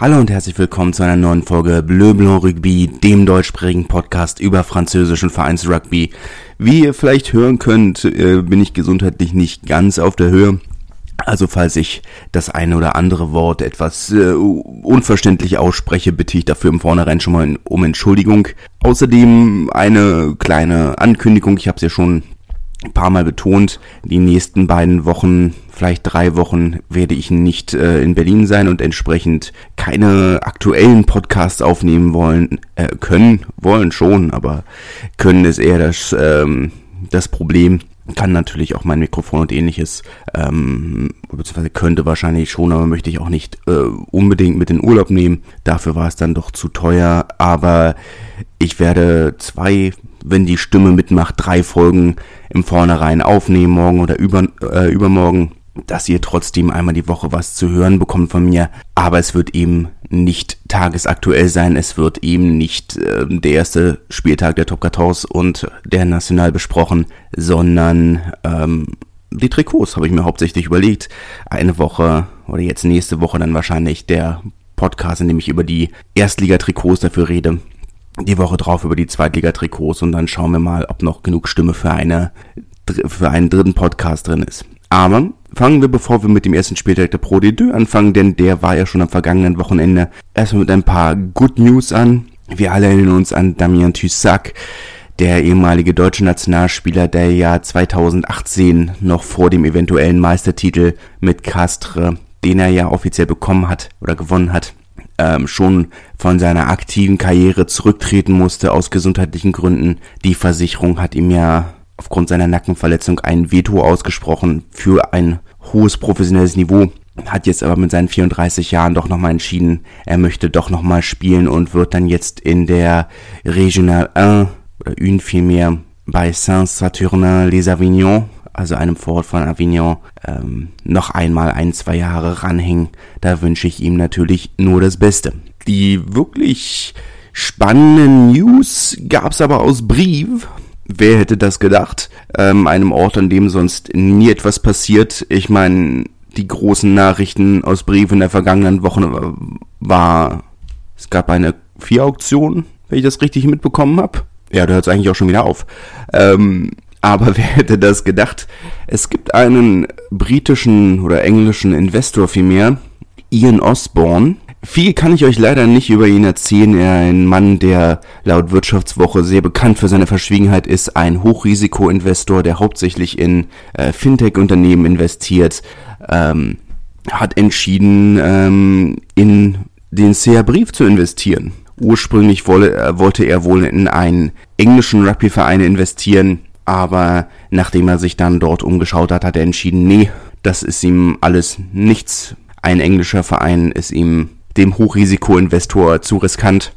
Hallo und herzlich willkommen zu einer neuen Folge Bleu Blanc Rugby, dem deutschsprachigen Podcast über französischen Vereinsrugby. Wie ihr vielleicht hören könnt, äh, bin ich gesundheitlich nicht ganz auf der Höhe. Also falls ich das eine oder andere Wort etwas äh, unverständlich ausspreche, bitte ich dafür im Vornherein schon mal um Entschuldigung. Außerdem eine kleine Ankündigung, ich habe es ja schon ein paar Mal betont, die nächsten beiden Wochen, vielleicht drei Wochen, werde ich nicht äh, in Berlin sein und entsprechend keine aktuellen Podcasts aufnehmen wollen, äh, können, wollen schon, aber können ist eher das, ähm, das Problem. Kann natürlich auch mein Mikrofon und ähnliches, ähm, beziehungsweise könnte wahrscheinlich schon, aber möchte ich auch nicht äh, unbedingt mit in Urlaub nehmen. Dafür war es dann doch zu teuer, aber ich werde zwei wenn die Stimme mitmacht, drei Folgen im Vornherein aufnehmen, morgen oder über, äh, übermorgen, dass ihr trotzdem einmal die Woche was zu hören bekommt von mir. Aber es wird eben nicht tagesaktuell sein. Es wird eben nicht äh, der erste Spieltag der Top 14 und der National besprochen, sondern ähm, die Trikots habe ich mir hauptsächlich überlegt. Eine Woche oder jetzt nächste Woche dann wahrscheinlich der Podcast, in dem ich über die Erstligatrikots dafür rede die Woche drauf über die Zweitliga-Trikots und dann schauen wir mal, ob noch genug Stimme für eine für einen dritten Podcast drin ist. Aber fangen wir, bevor wir mit dem ersten Spieltag der Pro D2 anfangen, denn der war ja schon am vergangenen Wochenende, erstmal mit ein paar Good News an. Wir alle erinnern uns an Damien Tussac, der ehemalige deutsche Nationalspieler, der ja 2018 noch vor dem eventuellen Meistertitel mit Castre, den er ja offiziell bekommen hat oder gewonnen hat, ähm, schon von seiner aktiven Karriere zurücktreten musste aus gesundheitlichen Gründen. Die Versicherung hat ihm ja aufgrund seiner Nackenverletzung ein Veto ausgesprochen für ein hohes professionelles Niveau. Hat jetzt aber mit seinen 34 Jahren doch nochmal entschieden, er möchte doch nochmal spielen und wird dann jetzt in der Regional 1 oder une vielmehr bei Saint-Saturnin-les-Avignon also einem Vorort von Avignon, ähm, noch einmal ein, zwei Jahre ranhängen. Da wünsche ich ihm natürlich nur das Beste. Die wirklich spannenden News gab's aber aus Brief. Wer hätte das gedacht? Ähm, einem Ort, an dem sonst nie etwas passiert. Ich meine, die großen Nachrichten aus Brief in der vergangenen Woche war, es gab eine Vier-Auktion, wenn ich das richtig mitbekommen habe. Ja, da hört es eigentlich auch schon wieder auf. Ähm, aber wer hätte das gedacht? Es gibt einen britischen oder englischen Investor vielmehr, Ian Osborne. Viel kann ich euch leider nicht über ihn erzählen. Er ein Mann, der laut Wirtschaftswoche sehr bekannt für seine Verschwiegenheit ist, ein Hochrisikoinvestor, der hauptsächlich in äh, Fintech-Unternehmen investiert, ähm, hat entschieden, ähm, in den CR-Brief zu investieren. Ursprünglich wolle, äh, wollte er wohl in einen englischen Rugby-Verein investieren, aber nachdem er sich dann dort umgeschaut hat, hat er entschieden, nee, das ist ihm alles nichts. Ein englischer Verein ist ihm dem Hochrisikoinvestor zu riskant,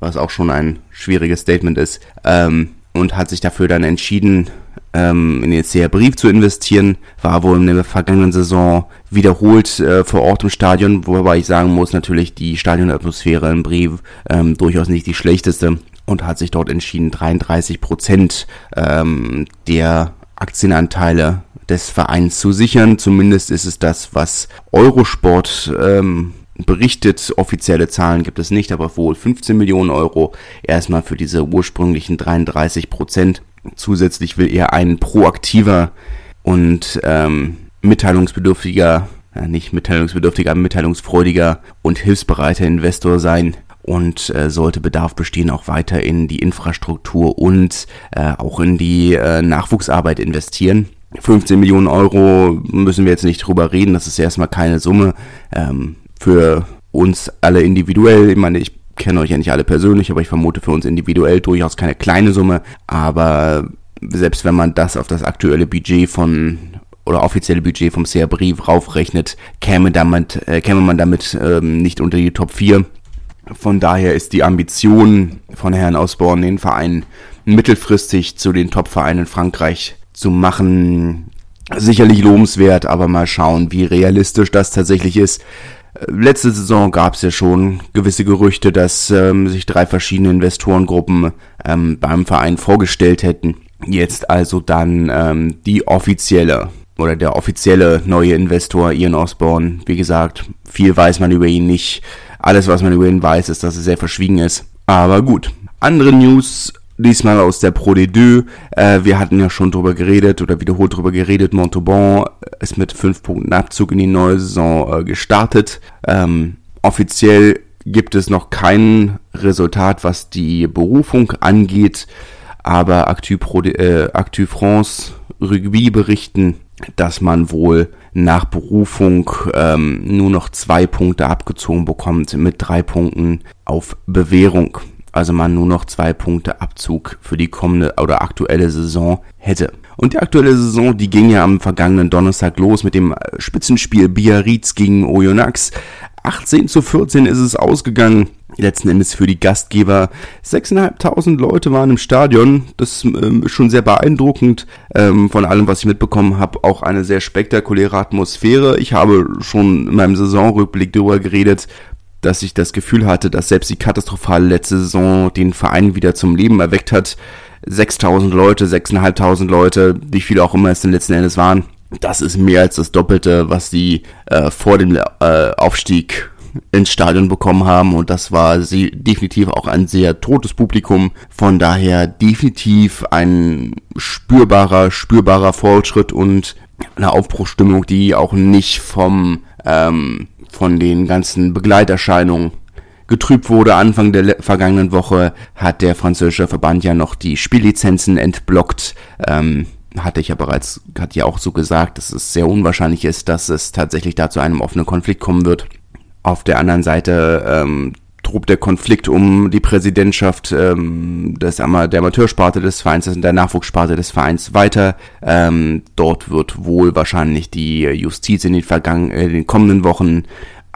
was auch schon ein schwieriges Statement ist, ähm, und hat sich dafür dann entschieden, ähm, in den CR-Brief zu investieren. War wohl in der vergangenen Saison wiederholt äh, vor Ort im Stadion, wobei ich sagen muss, natürlich die Stadionatmosphäre im Brief ähm, durchaus nicht die schlechteste und hat sich dort entschieden, 33 Prozent ähm, der Aktienanteile des Vereins zu sichern. Zumindest ist es das, was Eurosport ähm, berichtet. Offizielle Zahlen gibt es nicht, aber wohl 15 Millionen Euro erstmal für diese ursprünglichen 33 Prozent. Zusätzlich will er ein proaktiver und ähm, mitteilungsbedürftiger, ja, nicht mitteilungsbedürftiger, mitteilungsfreudiger und hilfsbereiter Investor sein und äh, sollte Bedarf bestehen, auch weiter in die Infrastruktur und äh, auch in die äh, Nachwuchsarbeit investieren. 15 Millionen Euro müssen wir jetzt nicht drüber reden, das ist erstmal keine Summe ähm, für uns alle individuell. Ich meine, ich kenne euch ja nicht alle persönlich, aber ich vermute für uns individuell durchaus keine kleine Summe. Aber selbst wenn man das auf das aktuelle Budget von oder offizielle Budget vom CR Brief raufrechnet, käme, damit, äh, käme man damit ähm, nicht unter die Top 4. Von daher ist die Ambition von Herrn Osborne, den Verein mittelfristig zu den Top-Vereinen in Frankreich zu machen, sicherlich lobenswert, aber mal schauen, wie realistisch das tatsächlich ist. Letzte Saison gab es ja schon gewisse Gerüchte, dass ähm, sich drei verschiedene Investorengruppen ähm, beim Verein vorgestellt hätten. Jetzt also dann ähm, die offizielle oder der offizielle neue Investor Ian Osborne. Wie gesagt, viel weiß man über ihn nicht Alles, was man über ihn weiß, ist, dass er sehr verschwiegen ist. Aber gut. Andere News diesmal aus der Pro D2. Äh, wir hatten ja schon drüber geredet oder wiederholt drüber geredet. Montauban ist mit fünf Punkten Abzug in die neue Saison äh, gestartet. Ähm, offiziell gibt es noch kein Resultat, was die Berufung angeht, aber Actu, Pro, äh, Actu France Rugby berichten, dass man wohl nach Berufung ähm, nur noch zwei Punkte abgezogen bekommt mit drei Punkten auf Bewährung. Also man nur noch zwei Punkte Abzug für die kommende oder aktuelle Saison hätte. Und die aktuelle Saison, die ging ja am vergangenen Donnerstag los mit dem Spitzenspiel Biarritz gegen Oyonnax. 18 zu 14 ist es ausgegangen. Letzten Endes für die Gastgeber. 6.500 Leute waren im Stadion. Das ähm, ist schon sehr beeindruckend. Ähm, von allem, was ich mitbekommen habe, auch eine sehr spektakuläre Atmosphäre. Ich habe schon in meinem Saisonrückblick darüber geredet, dass ich das Gefühl hatte, dass selbst die katastrophale letzte Saison den Verein wieder zum Leben erweckt hat. 6000 Leute, 6500 Leute, wie viele auch immer es denn letzten Endes waren. Das ist mehr als das Doppelte, was die äh, vor dem äh, Aufstieg ins Stadion bekommen haben und das war sie definitiv auch ein sehr totes Publikum. Von daher definitiv ein spürbarer, spürbarer Fortschritt und eine Aufbruchstimmung, die auch nicht vom ähm, von den ganzen Begleiterscheinungen getrübt wurde. Anfang der vergangenen Woche hat der französische Verband ja noch die Spiellizenzen entblockt. Ähm, hatte ich ja bereits, hat ja auch so gesagt, dass es sehr unwahrscheinlich ist, dass es tatsächlich da zu einem offenen Konflikt kommen wird. Auf der anderen Seite ähm, tobt der Konflikt um die Präsidentschaft ähm, des der Amateursparte des Vereins, der Nachwuchssparte des Vereins weiter. Ähm, dort wird wohl wahrscheinlich die Justiz in den, vergangen, äh, in den kommenden Wochen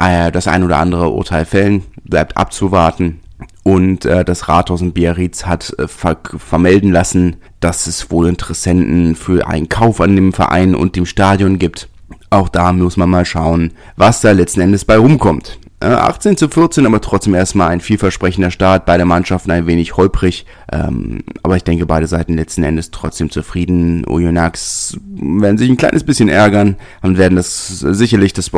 äh, das ein oder andere Urteil fällen. Bleibt abzuwarten. Und äh, das Rathaus in Biarritz hat äh, ver vermelden lassen, dass es wohl Interessenten für einen Kauf an dem Verein und dem Stadion gibt. Auch da muss man mal schauen, was da letzten Endes bei rumkommt. 18 äh, zu 14, aber trotzdem erstmal ein vielversprechender Start. Beide Mannschaften ein wenig holprig. Ähm, aber ich denke, beide Seiten letzten Endes trotzdem zufrieden. Oyonnax werden sich ein kleines bisschen ärgern und werden das sicherlich das,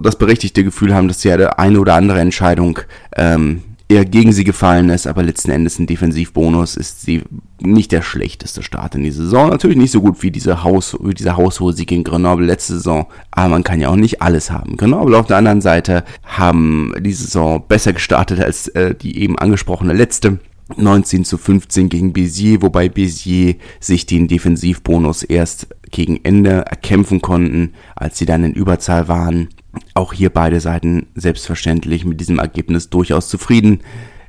das berechtigte Gefühl haben, dass sie eine oder andere Entscheidung ähm, eher gegen sie gefallen ist, aber letzten Endes ein Defensivbonus ist sie nicht der schlechteste Start in die Saison. Natürlich nicht so gut wie diese Haus, wie dieser haushohe Sieg in Grenoble letzte Saison, aber man kann ja auch nicht alles haben. Grenoble auf der anderen Seite haben die Saison besser gestartet als äh, die eben angesprochene letzte. 19 zu 15 gegen Bézier, wobei Bézier sich den Defensivbonus erst gegen Ende erkämpfen konnten, als sie dann in Überzahl waren. Auch hier beide Seiten selbstverständlich mit diesem Ergebnis durchaus zufrieden.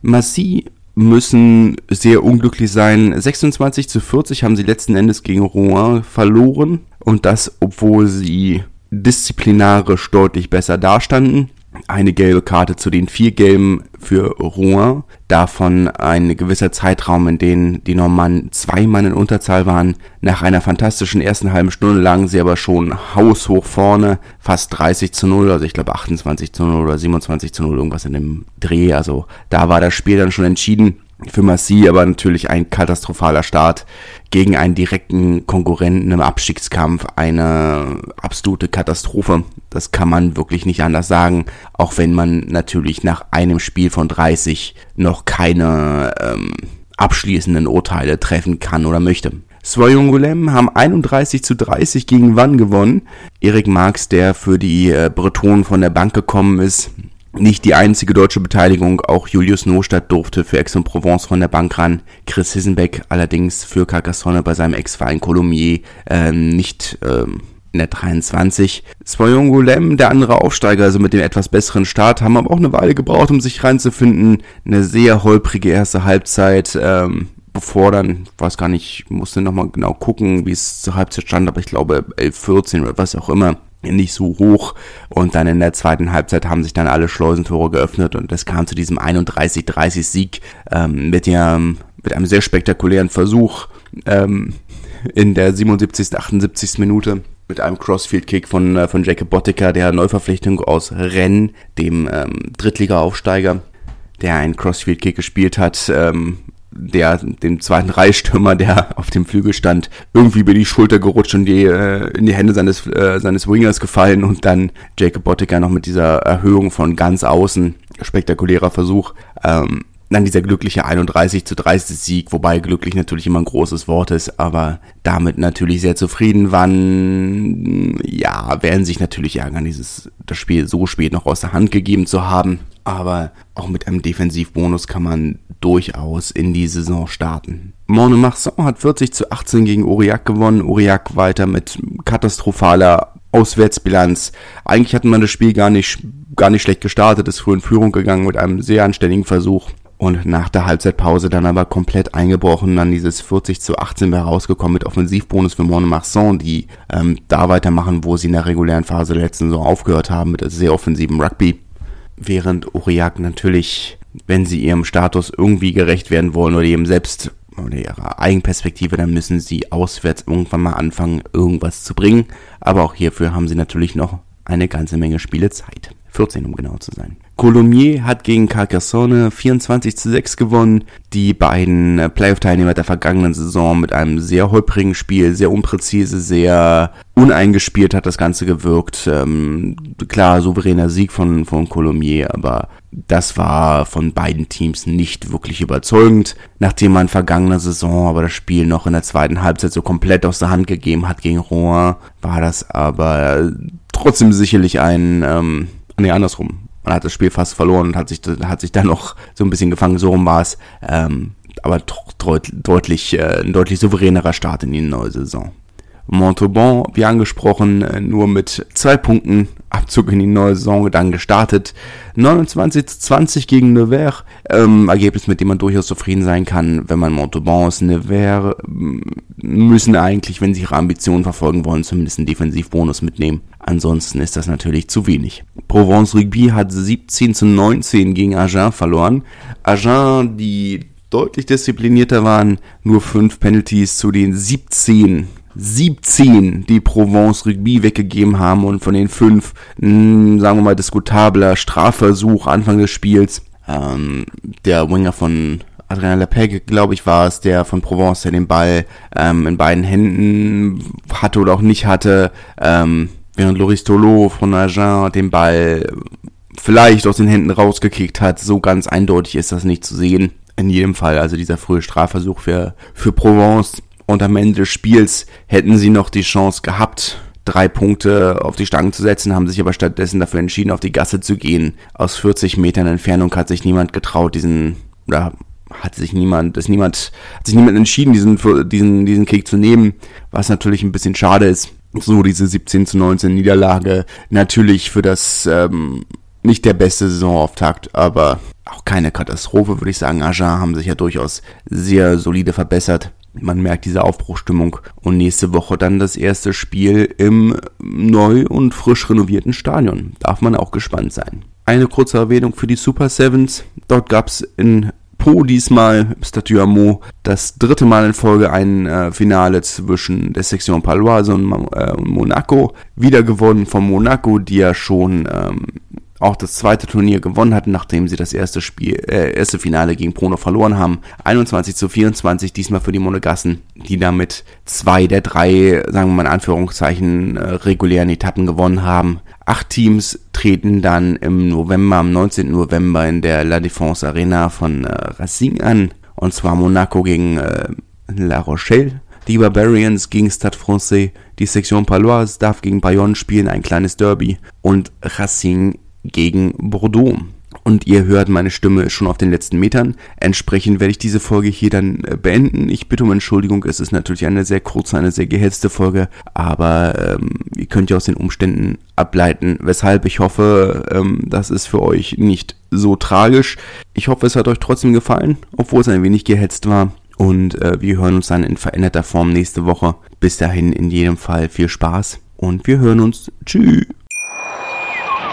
Massi müssen sehr unglücklich sein. 26 zu 40 haben sie letzten Endes gegen Rouen verloren und das, obwohl sie disziplinarisch deutlich besser dastanden eine gelbe Karte zu den vier gelben für Rouen. Davon ein gewisser Zeitraum, in dem die Normannen zwei Mann in Unterzahl waren. Nach einer fantastischen ersten halben Stunde lagen sie aber schon haushoch vorne, fast 30 zu 0, also ich glaube 28 zu 0 oder 27 zu 0, irgendwas in dem Dreh. Also da war das Spiel dann schon entschieden für Massi aber natürlich ein katastrophaler Start gegen einen direkten Konkurrenten im Abstiegskampf. Eine absolute Katastrophe. Das kann man wirklich nicht anders sagen. Auch wenn man natürlich nach einem Spiel von 30 noch keine ähm, abschließenden Urteile treffen kann oder möchte. Soyongulem haben 31 zu 30 gegen Wann gewonnen. Erik Marx, der für die äh, Bretonen von der Bank gekommen ist, nicht die einzige deutsche Beteiligung, auch Julius Nostadt durfte für Aix-en-Provence von der Bank ran. Chris Hissenbeck allerdings für Carcassonne bei seinem Ex-Verein Colomiers ähm, nicht ähm, in der 23. Soyon Golem, der andere Aufsteiger, also mit dem etwas besseren Start, haben aber auch eine Weile gebraucht, um sich reinzufinden. Eine sehr holprige erste Halbzeit, ähm, bevor dann, weiß gar nicht, musste nochmal genau gucken, wie es zur Halbzeit stand, aber ich glaube 11, 14 oder was auch immer nicht so hoch und dann in der zweiten Halbzeit haben sich dann alle Schleusentore geöffnet und es kam zu diesem 31-30 Sieg ähm, mit, der, mit einem sehr spektakulären Versuch ähm, in der 77. 78. Minute mit einem Crossfield-Kick von, äh, von Jacob Botticker, der Neuverpflichtung aus Rennes, dem ähm, Drittliga-Aufsteiger, der einen Crossfield-Kick gespielt hat, ähm, der dem zweiten Reihstürmer, der auf dem Flügel stand, irgendwie über die Schulter gerutscht und die, äh, in die Hände seines, äh, seines Wingers gefallen und dann Jacob Bottiger noch mit dieser Erhöhung von ganz außen spektakulärer Versuch. Ähm, dann dieser glückliche 31 zu 30 Sieg, wobei glücklich natürlich immer ein großes Wort ist, aber damit natürlich sehr zufrieden waren. Ja, werden sich natürlich ärgern, dieses, das Spiel so spät noch aus der Hand gegeben zu haben. Aber auch mit einem Defensivbonus kann man durchaus in die Saison starten. Monemarsan hat 40 zu 18 gegen Aurillac gewonnen. Aurillac weiter mit katastrophaler Auswärtsbilanz. Eigentlich hat man das Spiel gar nicht, gar nicht schlecht gestartet, ist früh in Führung gegangen mit einem sehr anständigen Versuch und nach der Halbzeitpause dann aber komplett eingebrochen, dann dieses 40 zu 18 wäre rausgekommen mit Offensivbonus für Montmarsan, die ähm, da weitermachen, wo sie in der regulären Phase der letzten Saison aufgehört haben mit sehr offensiven Rugby. Während Aurillac natürlich, wenn sie ihrem Status irgendwie gerecht werden wollen oder ihrem Selbst oder ihrer Eigenperspektive, dann müssen sie auswärts irgendwann mal anfangen, irgendwas zu bringen. Aber auch hierfür haben sie natürlich noch eine ganze Menge Spielezeit. 14, um genau zu sein. Colomiers hat gegen Carcassonne 24 zu 6 gewonnen. Die beiden äh, Playoff-Teilnehmer der vergangenen Saison mit einem sehr holprigen Spiel, sehr unpräzise, sehr uneingespielt hat das Ganze gewirkt. Ähm, klar, souveräner Sieg von, von Colomiers, aber das war von beiden Teams nicht wirklich überzeugend. Nachdem man vergangene Saison aber das Spiel noch in der zweiten Halbzeit so komplett aus der Hand gegeben hat gegen Rouen, war das aber trotzdem sicherlich ein, ähm, nee, andersrum man hat das Spiel fast verloren und hat sich, hat sich dann noch so ein bisschen gefangen, so rum war es. Ähm, aber deut, deutlich, äh, ein deutlich souveränerer Start in die neue Saison. Montauban, wie angesprochen, äh, nur mit zwei Punkten Abzug in die neue Saison dann gestartet. 29 zu 20 gegen Nevers. Ähm, Ergebnis, mit dem man durchaus zufrieden sein kann, wenn man Montauban ist. Nevers mm, müssen eigentlich, wenn sie ihre Ambitionen verfolgen wollen, zumindest einen Defensivbonus mitnehmen. Ansonsten ist das natürlich zu wenig. Provence Rugby hat 17 zu 19 gegen Agen verloren. Agen, die deutlich disziplinierter waren, nur 5 Penalties zu den 17 17, die Provence Rugby weggegeben haben und von den fünf, mh, hm, sagen wir mal, diskutabler Strafversuch Anfang des Spiels. Ähm, der Winger von Adrien Lepeg, glaube ich, war es, der von Provence, der den Ball ähm, in beiden Händen hatte oder auch nicht hatte, ähm, während Loris Tolo von Agen den Ball vielleicht aus den Händen rausgekickt hat. So ganz eindeutig ist das nicht zu sehen. In jedem Fall, also dieser frühe Strafversuch für, für Provence und am Ende des Spiels hätten sie noch die Chance gehabt, drei Punkte auf die Stangen zu setzen, haben sich aber stattdessen dafür entschieden, auf die Gasse zu gehen. Aus 40 Metern Entfernung hat sich niemand getraut, diesen, oder hat sich niemand, ist niemand, hat sich niemand entschieden, diesen, diesen, diesen Kick zu nehmen, was natürlich ein bisschen schade ist. So diese 17 zu 19 Niederlage natürlich für das, ähm, nicht der beste Saisonauftakt, aber auch keine Katastrophe, würde ich sagen. Agen haben sich ja durchaus sehr solide verbessert. Man merkt diese Aufbruchstimmung. Und nächste Woche dann das erste Spiel im neu und frisch renovierten Stadion. Darf man auch gespannt sein. Eine kurze Erwähnung für die Super Sevens. Dort gab es in Po diesmal, Statue Amo, das dritte Mal in Folge ein äh, Finale zwischen der Section Paloise und äh, Monaco. Wieder gewonnen von Monaco, die ja schon ähm, auch das zweite Turnier gewonnen hatten, nachdem sie das erste Spiel, äh, erste Finale gegen Prono verloren haben. 21 zu 24 diesmal für die Monegassen, die damit zwei der drei, sagen wir mal in Anführungszeichen, äh, regulären Etappen gewonnen haben. Acht Teams treten dann im November, am 19. November in der La Défense Arena von äh, Racing an. Und zwar Monaco gegen äh, La Rochelle. Die Barbarians gegen Stade Francais, die Section Paloise darf gegen Bayonne spielen, ein kleines Derby. Und Racing gegen Bordeaux. Und ihr hört, meine Stimme schon auf den letzten Metern. Entsprechend werde ich diese Folge hier dann äh, beenden. Ich bitte um Entschuldigung, es ist natürlich eine sehr kurze, eine sehr gehetzte Folge, aber ähm, ihr könnt ja aus den Umständen ableiten, weshalb ich hoffe, ähm, das ist für euch nicht so tragisch. Ich hoffe, es hat euch trotzdem gefallen, obwohl es ein wenig gehetzt war. Und äh, wir hören uns dann in veränderter Form nächste Woche. Bis dahin in jedem Fall viel Spaß und wir hören uns. Tschüss.